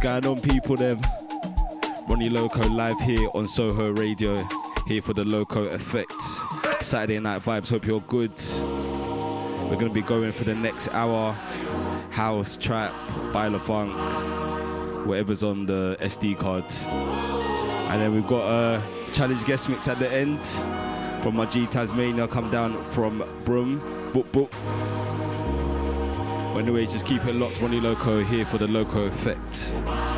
Going on, people? Them Ronnie Loko live here on Soho Radio, here for the Loko Effect. Saturday Night Vibes. Hope you're good. We're gonna be going for the next hour. House, trap, baile funk, whatever's on the SD card. And then we've got a challenge guest mix at the end from my G Tazmania. Come down from Broome. Boop boop. Anyways, just keep it locked. Ronnie Loko here for the Loko Effect.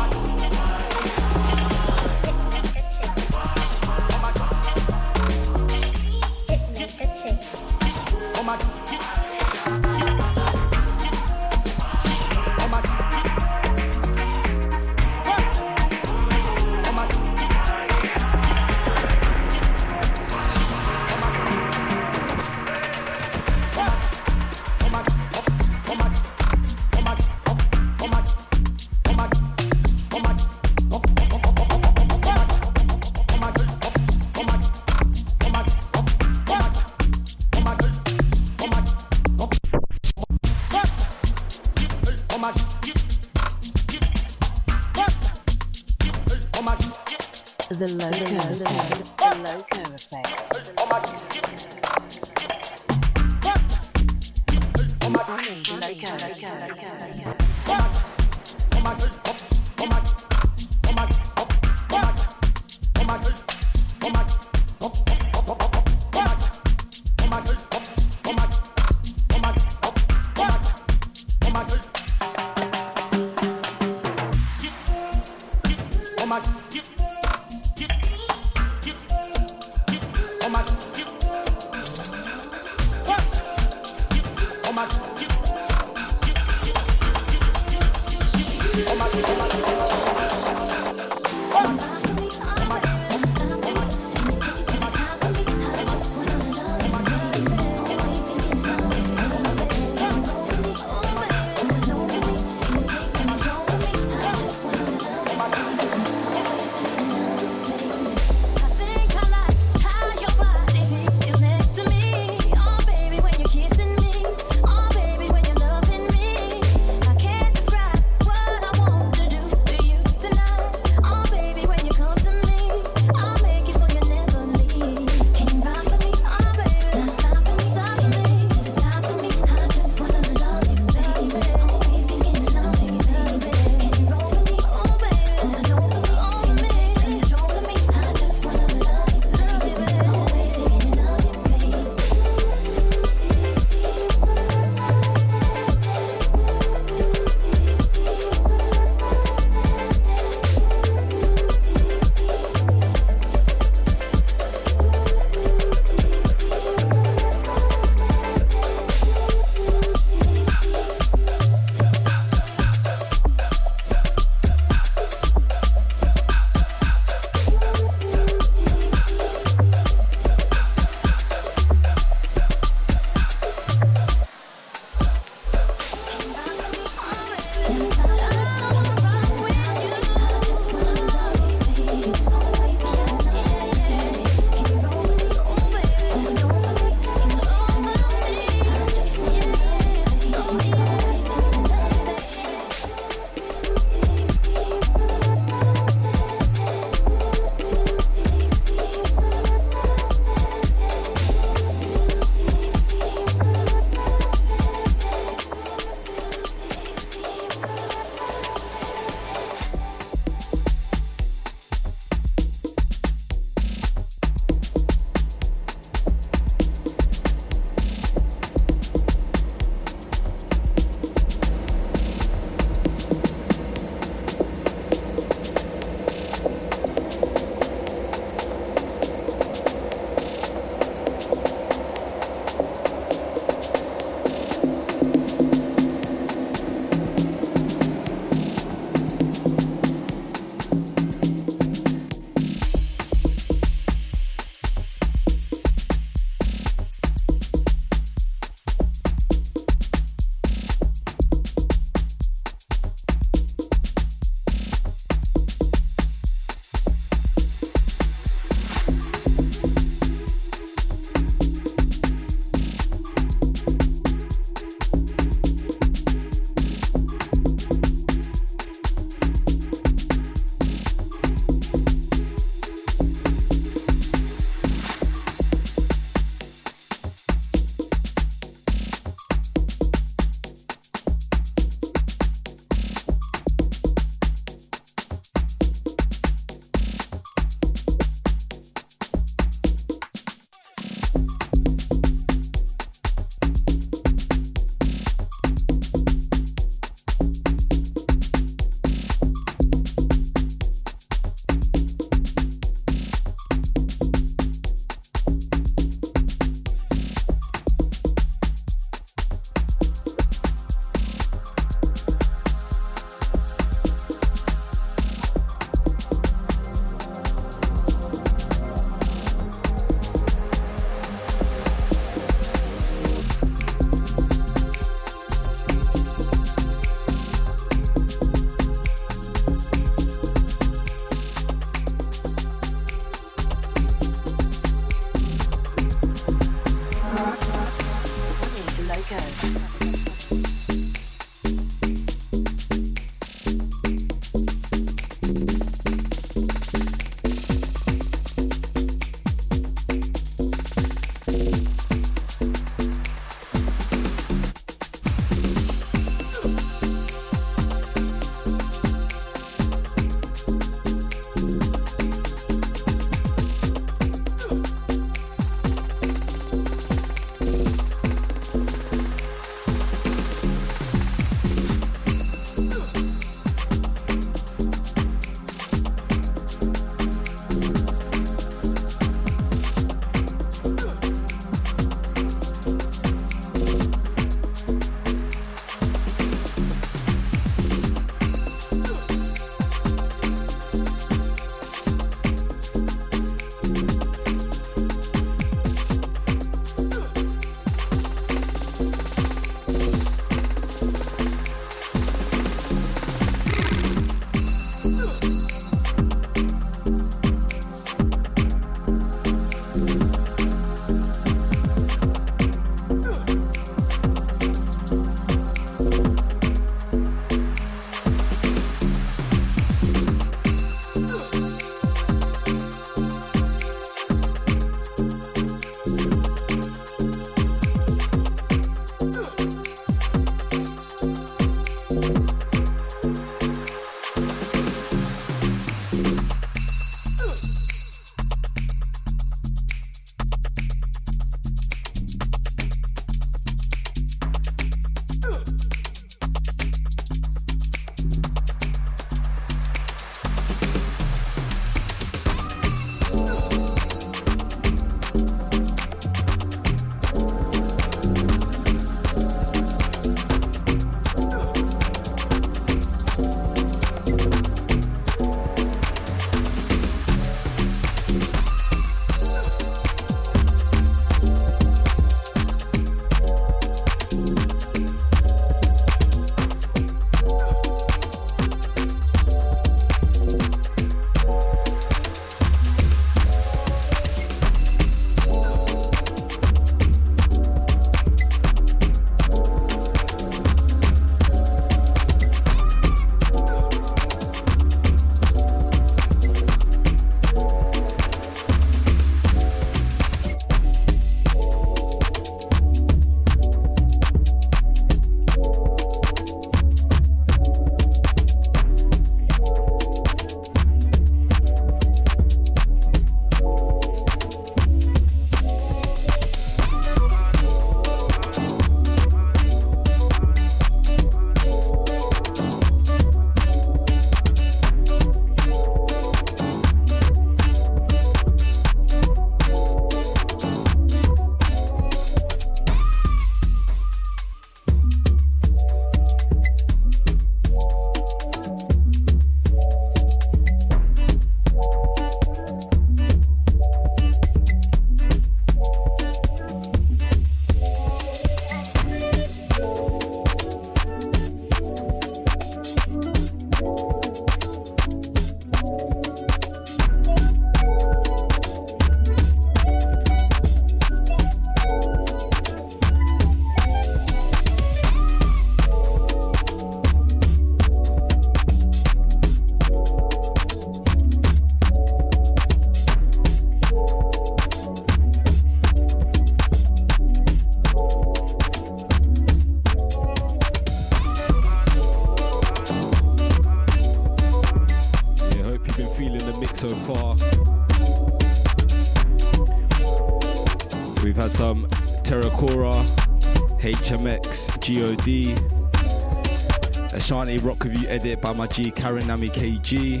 Edit by my G Karen Nami KG,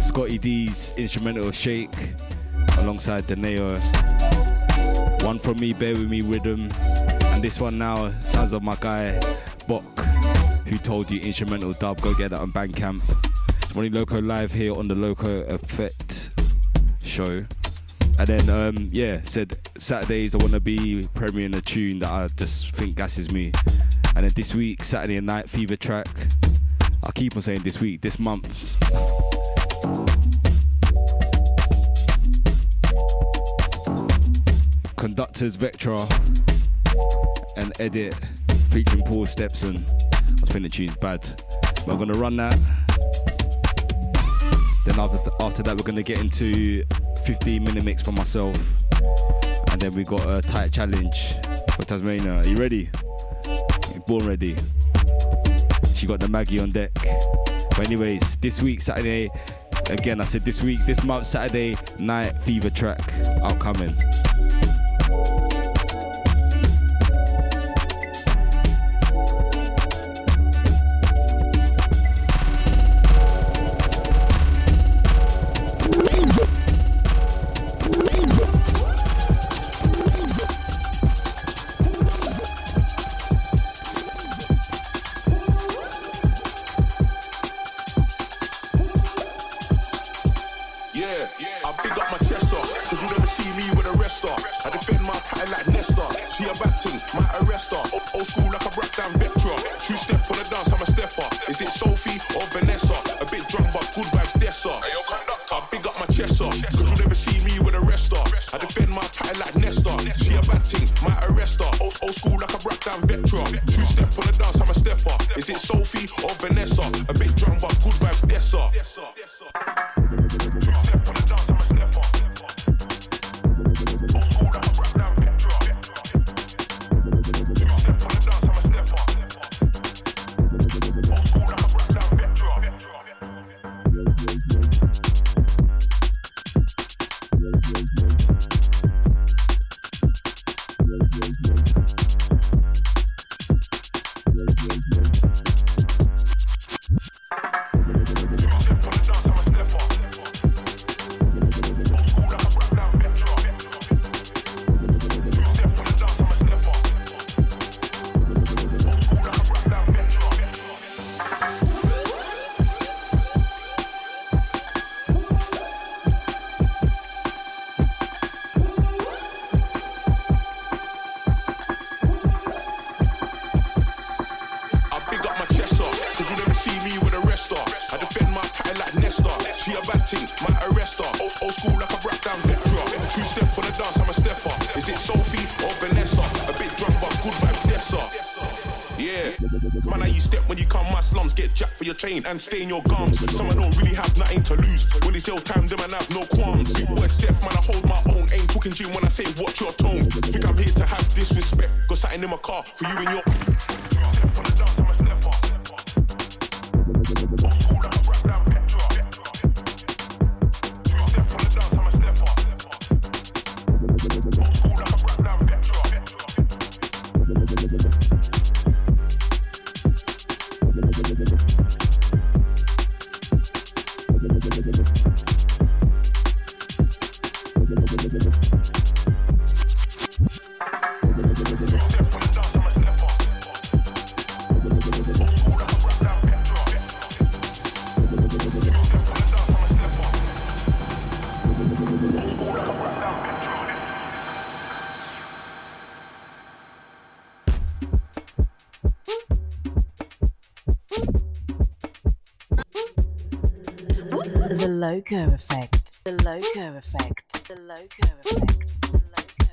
Scotti Dee's instrumental Shake alongside Donae'O. One from me, Bear With Me Rhythm, and this one now sounds of my guy Bok, who told you instrumental dub. Go get that on Bandcamp. Ronnie Loko live here on the Loko Effect show. And then, um, yeah, said Saturdays I want to be premiering a tune that I just think gasses me. And then this week, Saturday night, Fever track. I keep on saying this week, this month. Conductors Vectra and Edit featuring Paul Stephan. I was thinking the tune's bad. I'm gonna run that. Then after, that, we're gonna get into 15 minute mix for myself, and then we got a tight challenge for Tazmania. Are you ready? you born ready. She got the Maggie on deck. But anyways, this week Saturday, again I said this week, this month Saturday night fever track outcoming. And stain your gums. Some I don't really have nothing to lose. When it's jail time, Loko Effect. The Loko Effect. The Loko Effect. The Loko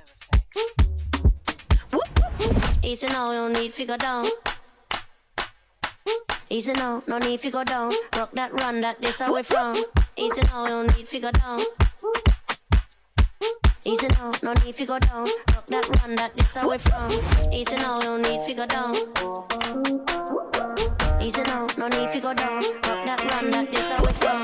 Effect. Easy now, no need figure down. Easy now, no need figure down. Rock that run that this away from. Easy now, no need figure down. Easy now, no need figure down. Rock that run that this away from. Easy now, no need figure down. Easy now, no need figure down. Rock that run that this away from.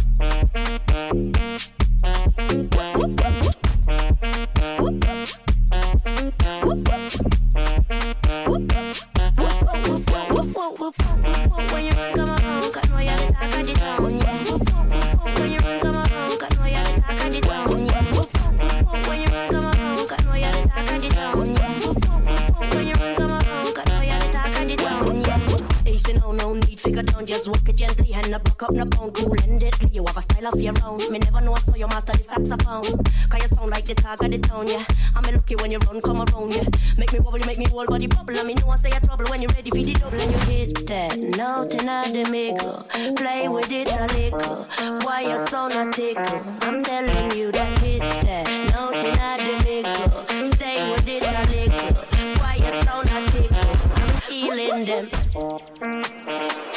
broke up no bone. Cool and deadly, you have a style of your own. Me never know I saw you master the saxophone. Cause you sound like the tag of the town, yeah. I'm lucky when you run, come around, yeah. Make me wobble, make me whole body bubble. I mean, know I say a trouble when you're ready for the double and you hit that note in the middle. Play with it a little. Why you so not tickle? I'm telling you that hit that note in the middle. Stay with it a little. Why you so not tickle? I'm feeling them.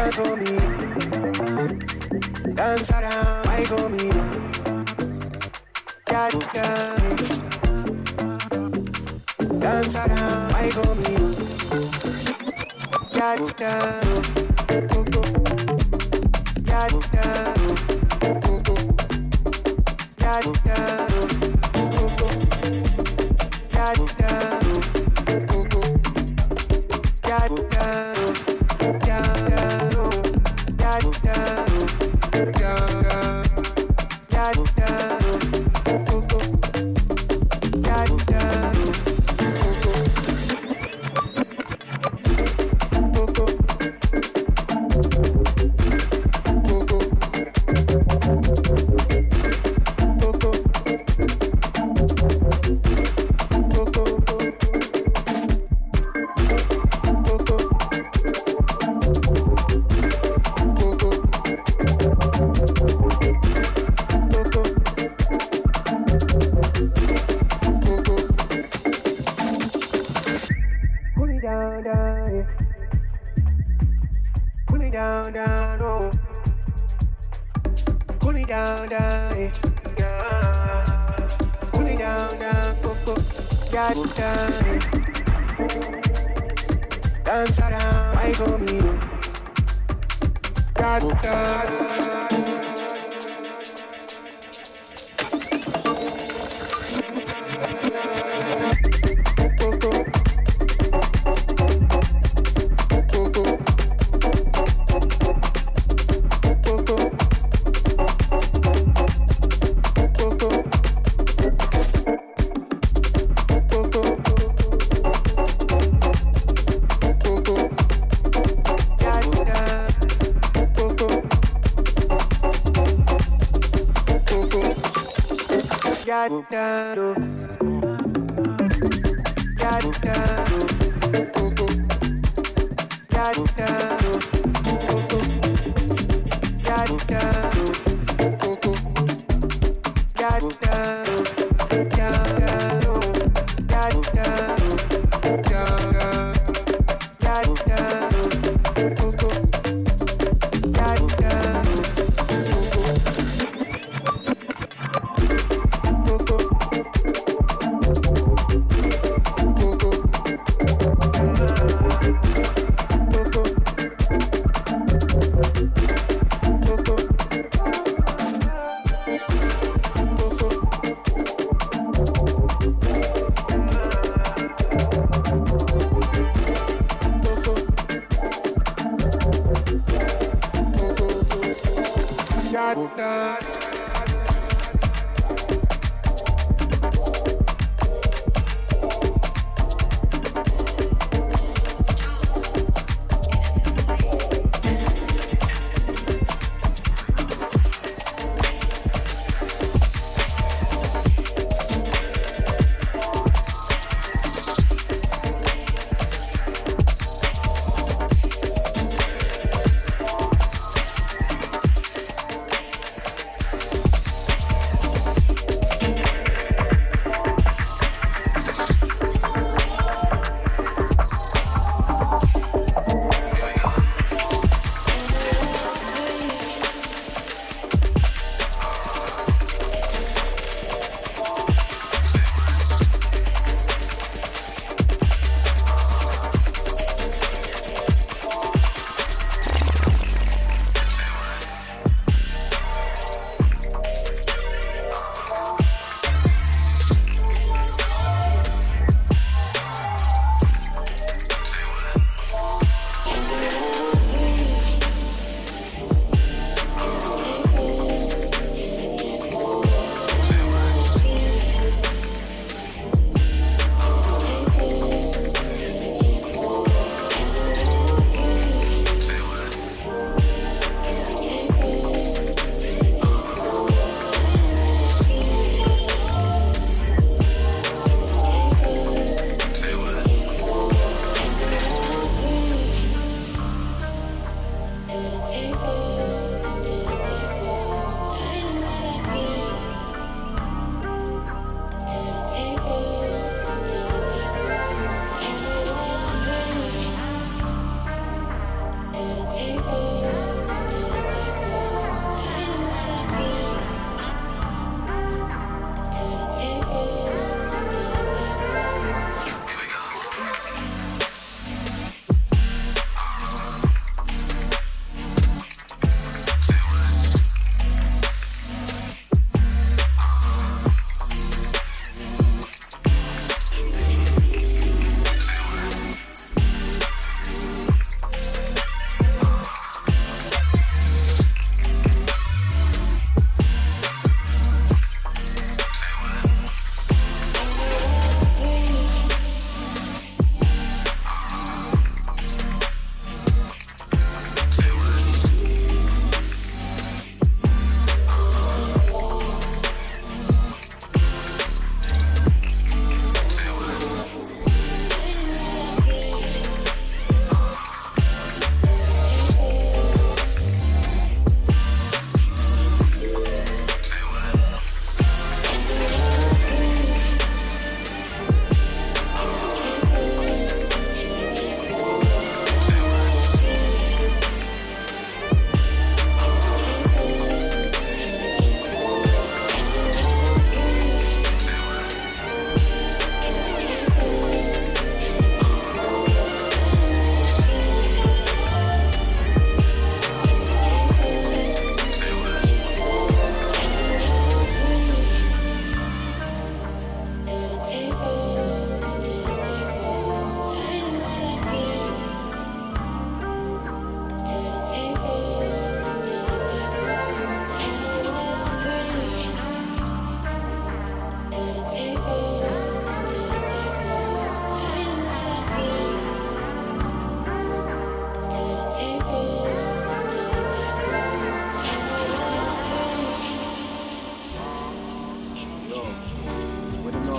Dance for me. Dance around, wait for me. Yeah, yeah. Dance around, wait for me. Yeah, yeah. Go, go. Yeah, yeah. Go, go. Yeah, yeah. Go, go. Yeah, yeah.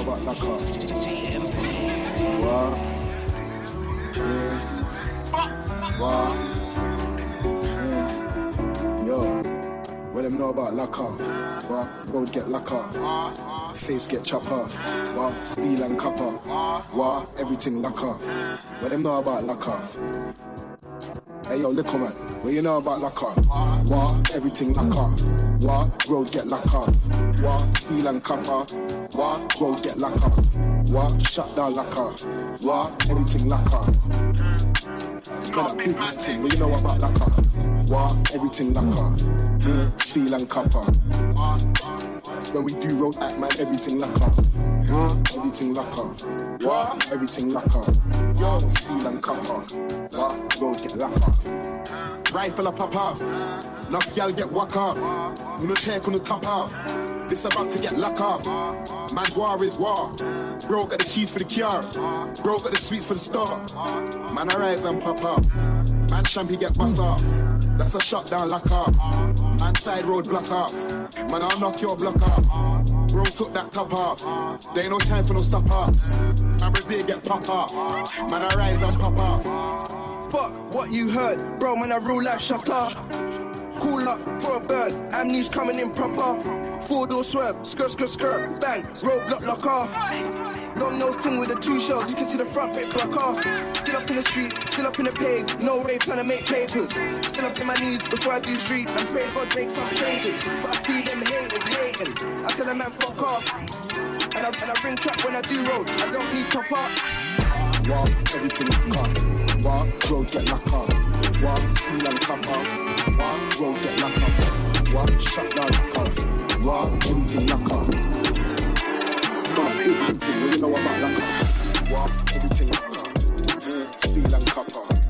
Lacquer. What? Yeah. What? Yeah. Yo, what them know about lacquer? What? Road get lacquer. Face get chop off. What? Steel and copper. What? Everything lacquer. What them know about lacquer? Hey yo, little man, what you know about lacquer? What? Everything lacquer. What? Road get lacquer. What? Steel and copper. What? Road get lacquer. What? Shut down lacquer. What? Everything lacquer. Man, that big thing, what you know about lacquer? What? Everything lacquer. Mm, Steel and copper. When we do road act, man, everything lacquer. What? Everything lacquer. What? Everything lacquer. Yo, steel and copper. What? Road get lacquer. Rifle up pop off. Enough y'all get whack off. You no check on the top off. This about to get lock off. Man, war is war. Bro got the keys for the car. Bro got the sweets for the store. Man, I rise and pop off. Man, champy get bust off. That's a shutdown lock off. Man, side road block off. Man, I'll knock your block off. Bro took that top off. There ain't no time for no stop offs. Man, Brazil get pop off. Man, I rise and pop off. Fuck what you heard, bro. Man, I real life shut up. Cool up for a bird, amnesia coming in proper. Four door swerve, skirt, skirt, skirt, bang, roadblock lock off. Long nose ting with the two shells, you can see the front bit block off. Still up in the streets, still up in the pave, no rave trying to make papers. Still up in my knees before I do street and pray God make some changes. But I see them haters hating, I tell them man fuck off. And I, and I ring trap when I do road, I don't need top up. What? Everything lock up. What? Road get lock up. What? Steel and copper. What? Road get lock up. What? Shut down lock up. No, big man thing, what you know about up? What? Everything. Mm, Steel and copper.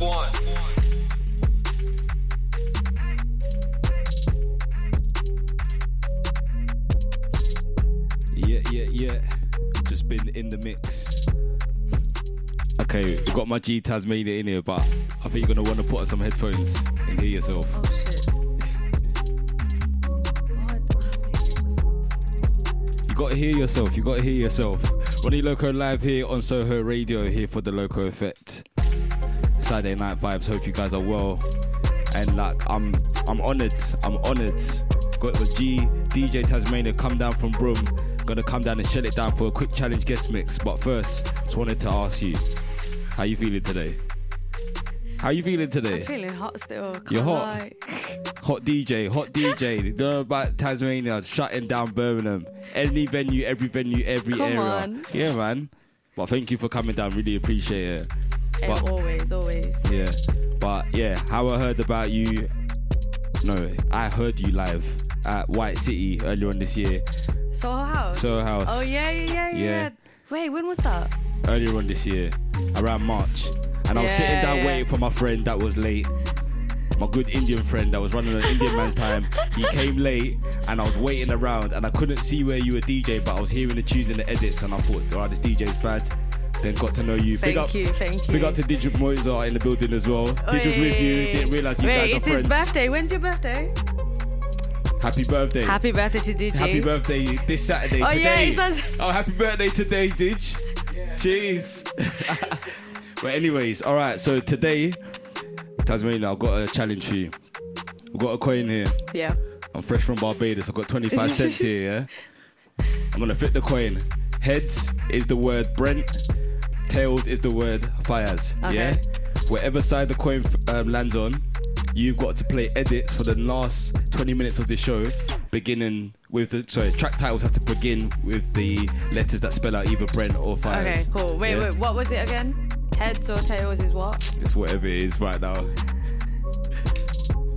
Walk one. Yeah, yeah, yeah. Just been in the mix. Okay, we've got my G Tazmania in here, but I think you're gonna want to put on some headphones and hear yourself. Oh shit. You gotta hear yourself. You gotta hear yourself. Ronnie Loko live here on Soho Radio here for the Loko Effect. Saturday night vibes. Hope you guys are well. And like I'm I'm honored. I'm honored. Got the G DJ Tazmania come down from Brum. Gonna come down and shut it down for a quick challenge guest mix. But first, just wanted to ask you, how you feeling today? How you feeling today? I'm feeling hot still. can't You're hot? lie. Hot DJ, hot DJ. Know about Tazmania shutting down Birmingham. Any venue, every venue, every Come area. on. Yeah, man. But thank you for coming down. Really appreciate it. But always, always. yeah, but yeah, how I heard about you. No, I heard you live at White City earlier on this year. Soho House. Soho House. Oh yeah, yeah, yeah, yeah. Yeah. Wait, when was that? Earlier on this year, around March, and I was sitting Yeah, down yeah. waiting for my friend that was late. My good Indian friend that was running an Indian man's time. He came late and I was waiting around and I couldn't see where you were DJ, but I was hearing the tunes and the edits and I thought, alright, this DJ's bad. Then got to know you. Thank big up, you, thank you. Big up to Digit Mozart in the building as well. Dig was with you. Didn't realize you Wait, guys are it's friends. his birthday. When's your birthday? Happy birthday. Happy birthday to DJ. Happy birthday this Saturday. Oh, today. yeah, it says- Oh, happy birthday today, Dig. Cheers. but anyways, all right. So today, Tazmania, I've got a challenge for you. I've got a coin here. Yeah. I'm fresh from Barbados. I've got 25 cents here. Yeah. I'm gonna flip the coin. Heads is the word Brent. Tails is the word fires. Okay. Yeah. Whatever side the coin um, lands on, you've got to play edits for the last 20 minutes of the show, beginning with the sorry track titles have to begin with the letters that spell out either Brent or fires. Okay, cool. Wait, Yeah? wait, what was it again? Heads or tails is what? It's whatever it is right now.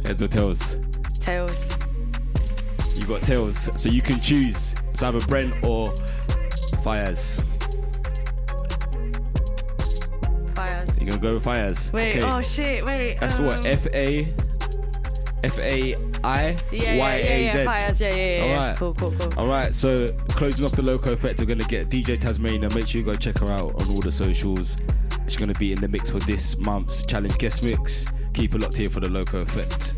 Heads or tails. Tails. You got tails, so you can choose. It's either Brent or Fires. You're gonna go with Fires. Wait, okay. oh shit, wait. That's what um, F A F A I yeah, Y A Z. Yeah, yeah, yeah, yeah, yeah. All right, cool, cool, cool. All right, So closing off the Loko Effect, we're gonna get DJ Tazmania. Make sure you go check her out on all the socials. She's gonna be in the mix for this month's challenge guest mix. Keep it locked here for the Loko Effect.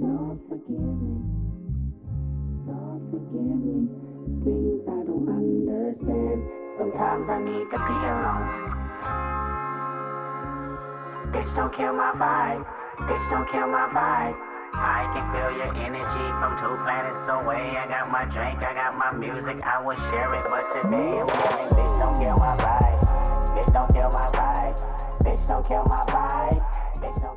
Lord, forgive me. Forgive me. Things I don't understand. Sometimes I need to be alone. Bitch, don't kill my vibe. Bitch, don't kill my vibe. I can feel your energy from two planets away. I got my drink, I got my music, I will share it. But today feeling, bitch, don't kill my vibe. Bitch, don't kill my vibe. Bitch, don't kill my vibe. Bitch, don't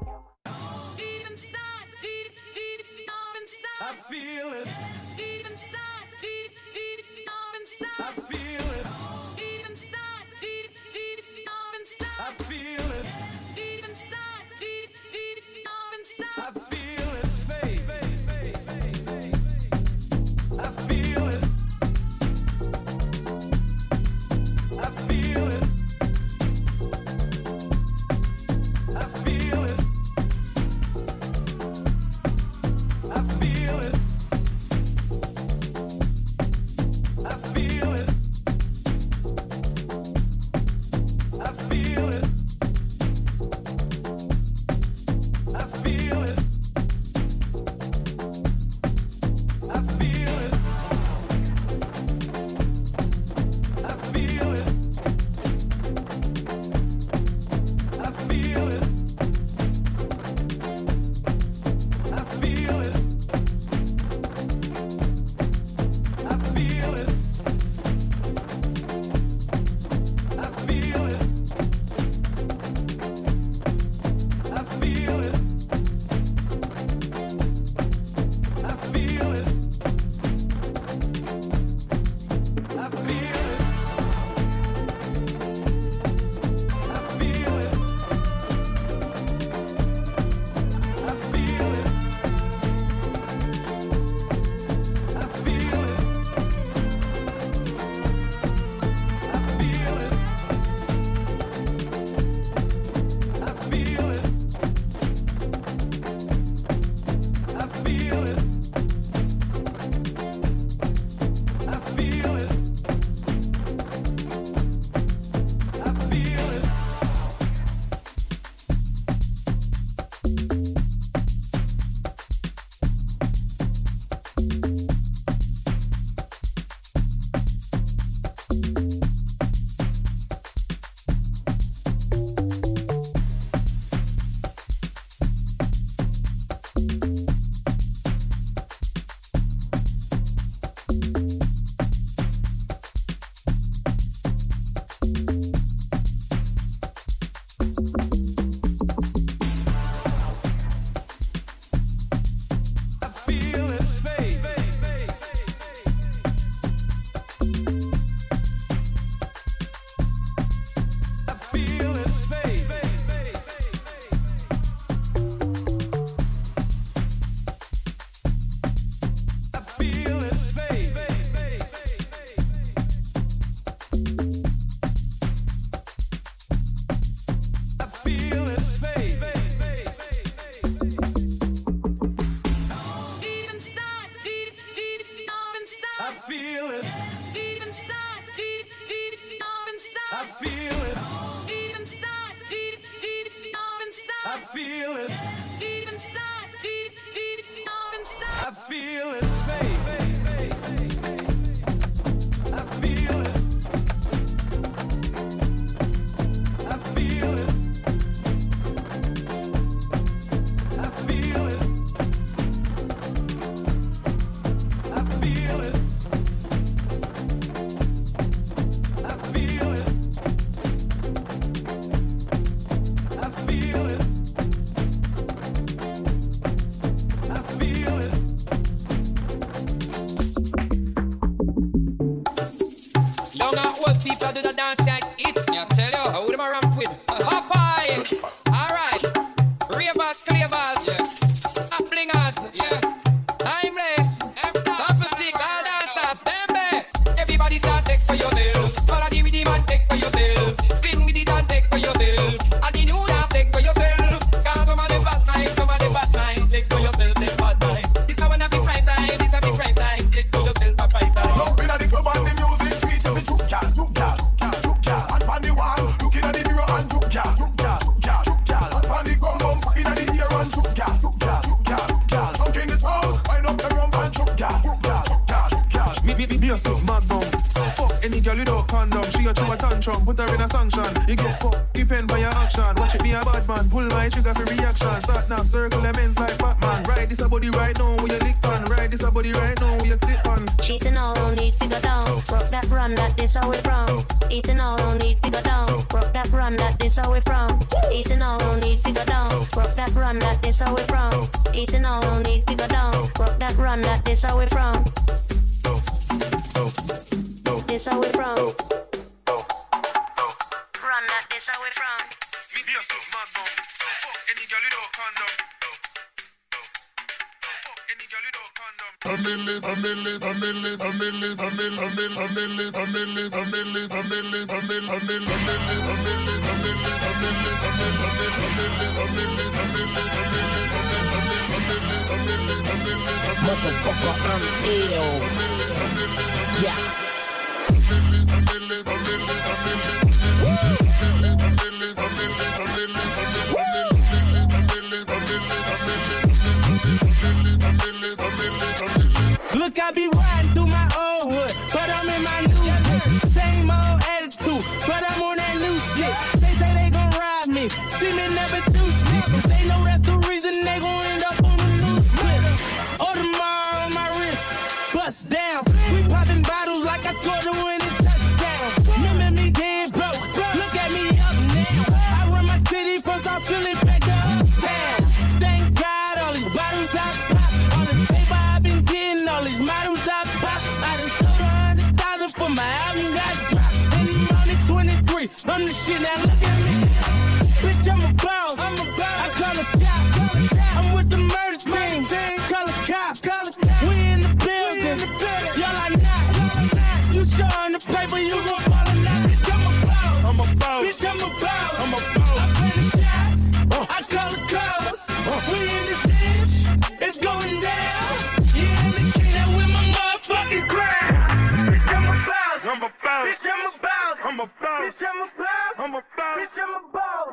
feel it. Run that this how we from. Eating all, no need to go down. Rock that Run that this how we from. Eating all, no need to go down. Rock that Run that this how we from. Eating all, no need to go down. Rock that Run that this how we from. This how we from. Run that this how we from. Me be a soft mad bum. Any girl you don't condom. Motherfucker, I'm ill. Yeah. Look, I be riding through my old hood, but I'm in my new hood. Same old attitude, but I'm the shit now.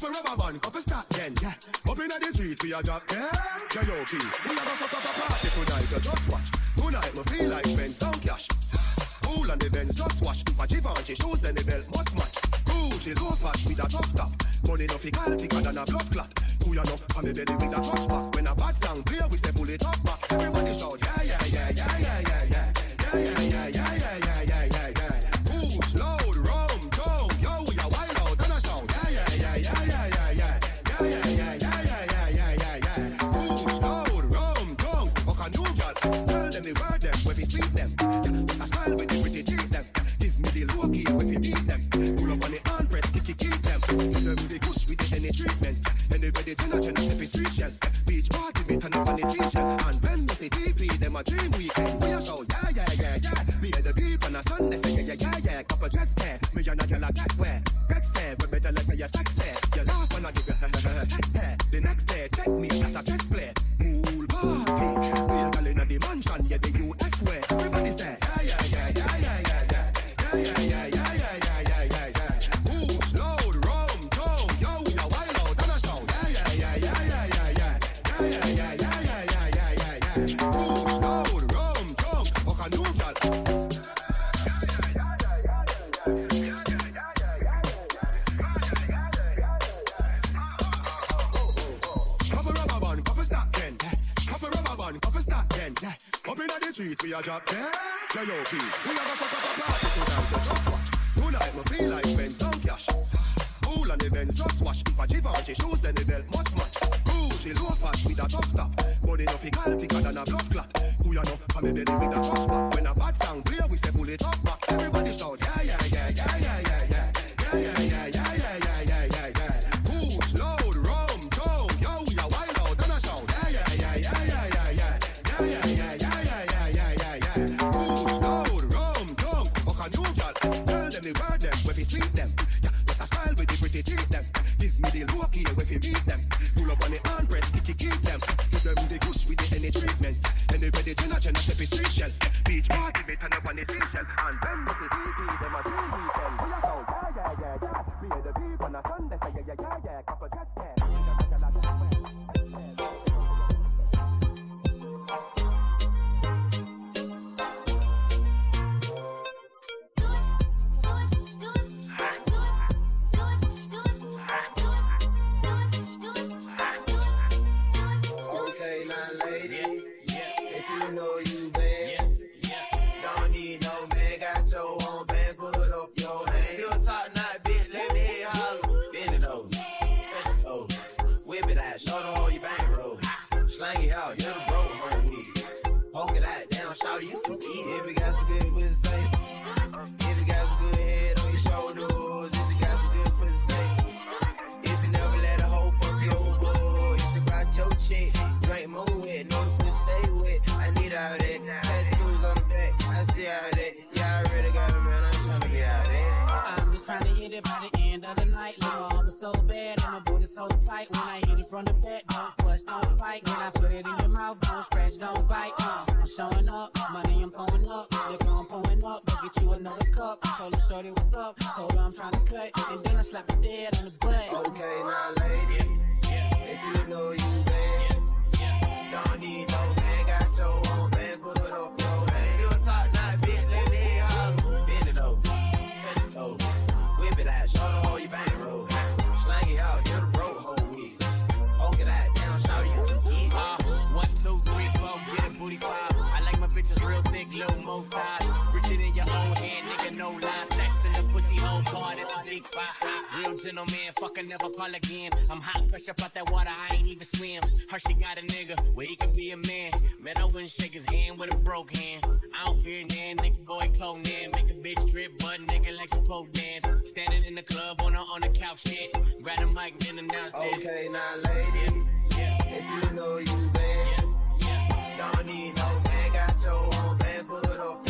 Couple rubber band, couple start then, yeah. Up in the street, we a drop them. J.O.P. We have a fuck up a party tonight, you just watch. Tonight, me feel like spend some cash. Cool on the Benz just wash. If a Givenchy shoes, then the belt must match. Gucci low fash with a tough top. Money no fi call thicker than a blood clot. Who ya know? On the belly with a touch back. When a bad song play, we say bullet it up back. Everybody shout, yeah, yeah, yeah, yeah, yeah, yeah, yeah, yeah, yeah, yeah, yeah, yeah. sweet them. Just a smile with the pretty treat them. Give me the low key if you beat them. Pull up on the arm press, kick it, keep them. With them they push with the any treatment. Anybody general general step is street shell. Beach party me turn up on the station. And when we say TP, them a dream weekend. We are so yeah yeah yeah yeah. Me and the people on a Sunday say yeah yeah yeah yeah. Couple dress care. Me and a girl a get wear. Get said, but better let's say you're sexy. shit. Grab mic, then announce. Okay, now, ladies, yeah. if you know you bad, yeah. Yeah. don't need no man, got your own plans put up.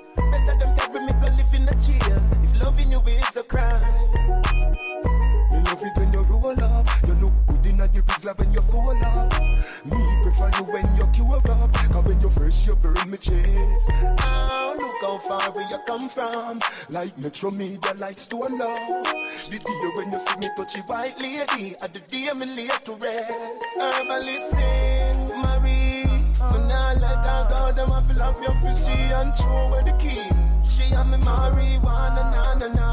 better than tell me go live in the jail. If loving you is a crime. You love it when you roll up. You look good in a grizzly when you fall up. Me prefer you when you cure up. Cause when you fresh, you burn me chest. Oh, look how far where you come from. Like Metro Media, like Stone Love. The day when you see me touch you white lady. At the day me lay to rest. Herbalist Marie. Me nah let her go, them a fi love me up for she and true. away the key. She and me marijuana, na na na.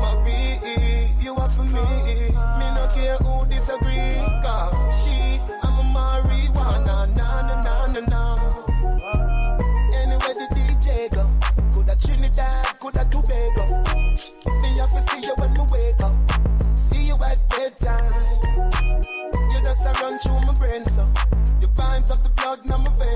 My B, you are for me. Me no care who disagree, cause she and me marijuana, na na na na na. Anywhere the DJ go, coulda Trinidad, coulda Tobago. Me have to see you when me wake up, see you at bedtime. You just a run through my brain vibes of the plug, now my veins,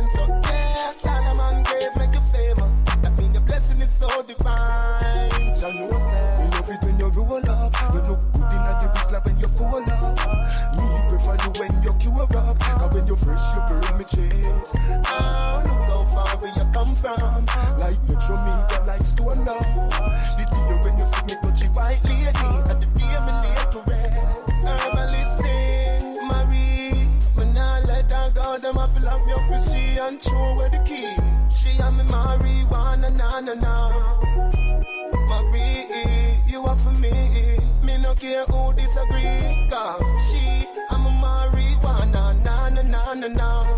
na na na. Marie, you are for me. Me no care who disagree. Cause she, I'm a marijuana, na na na na na.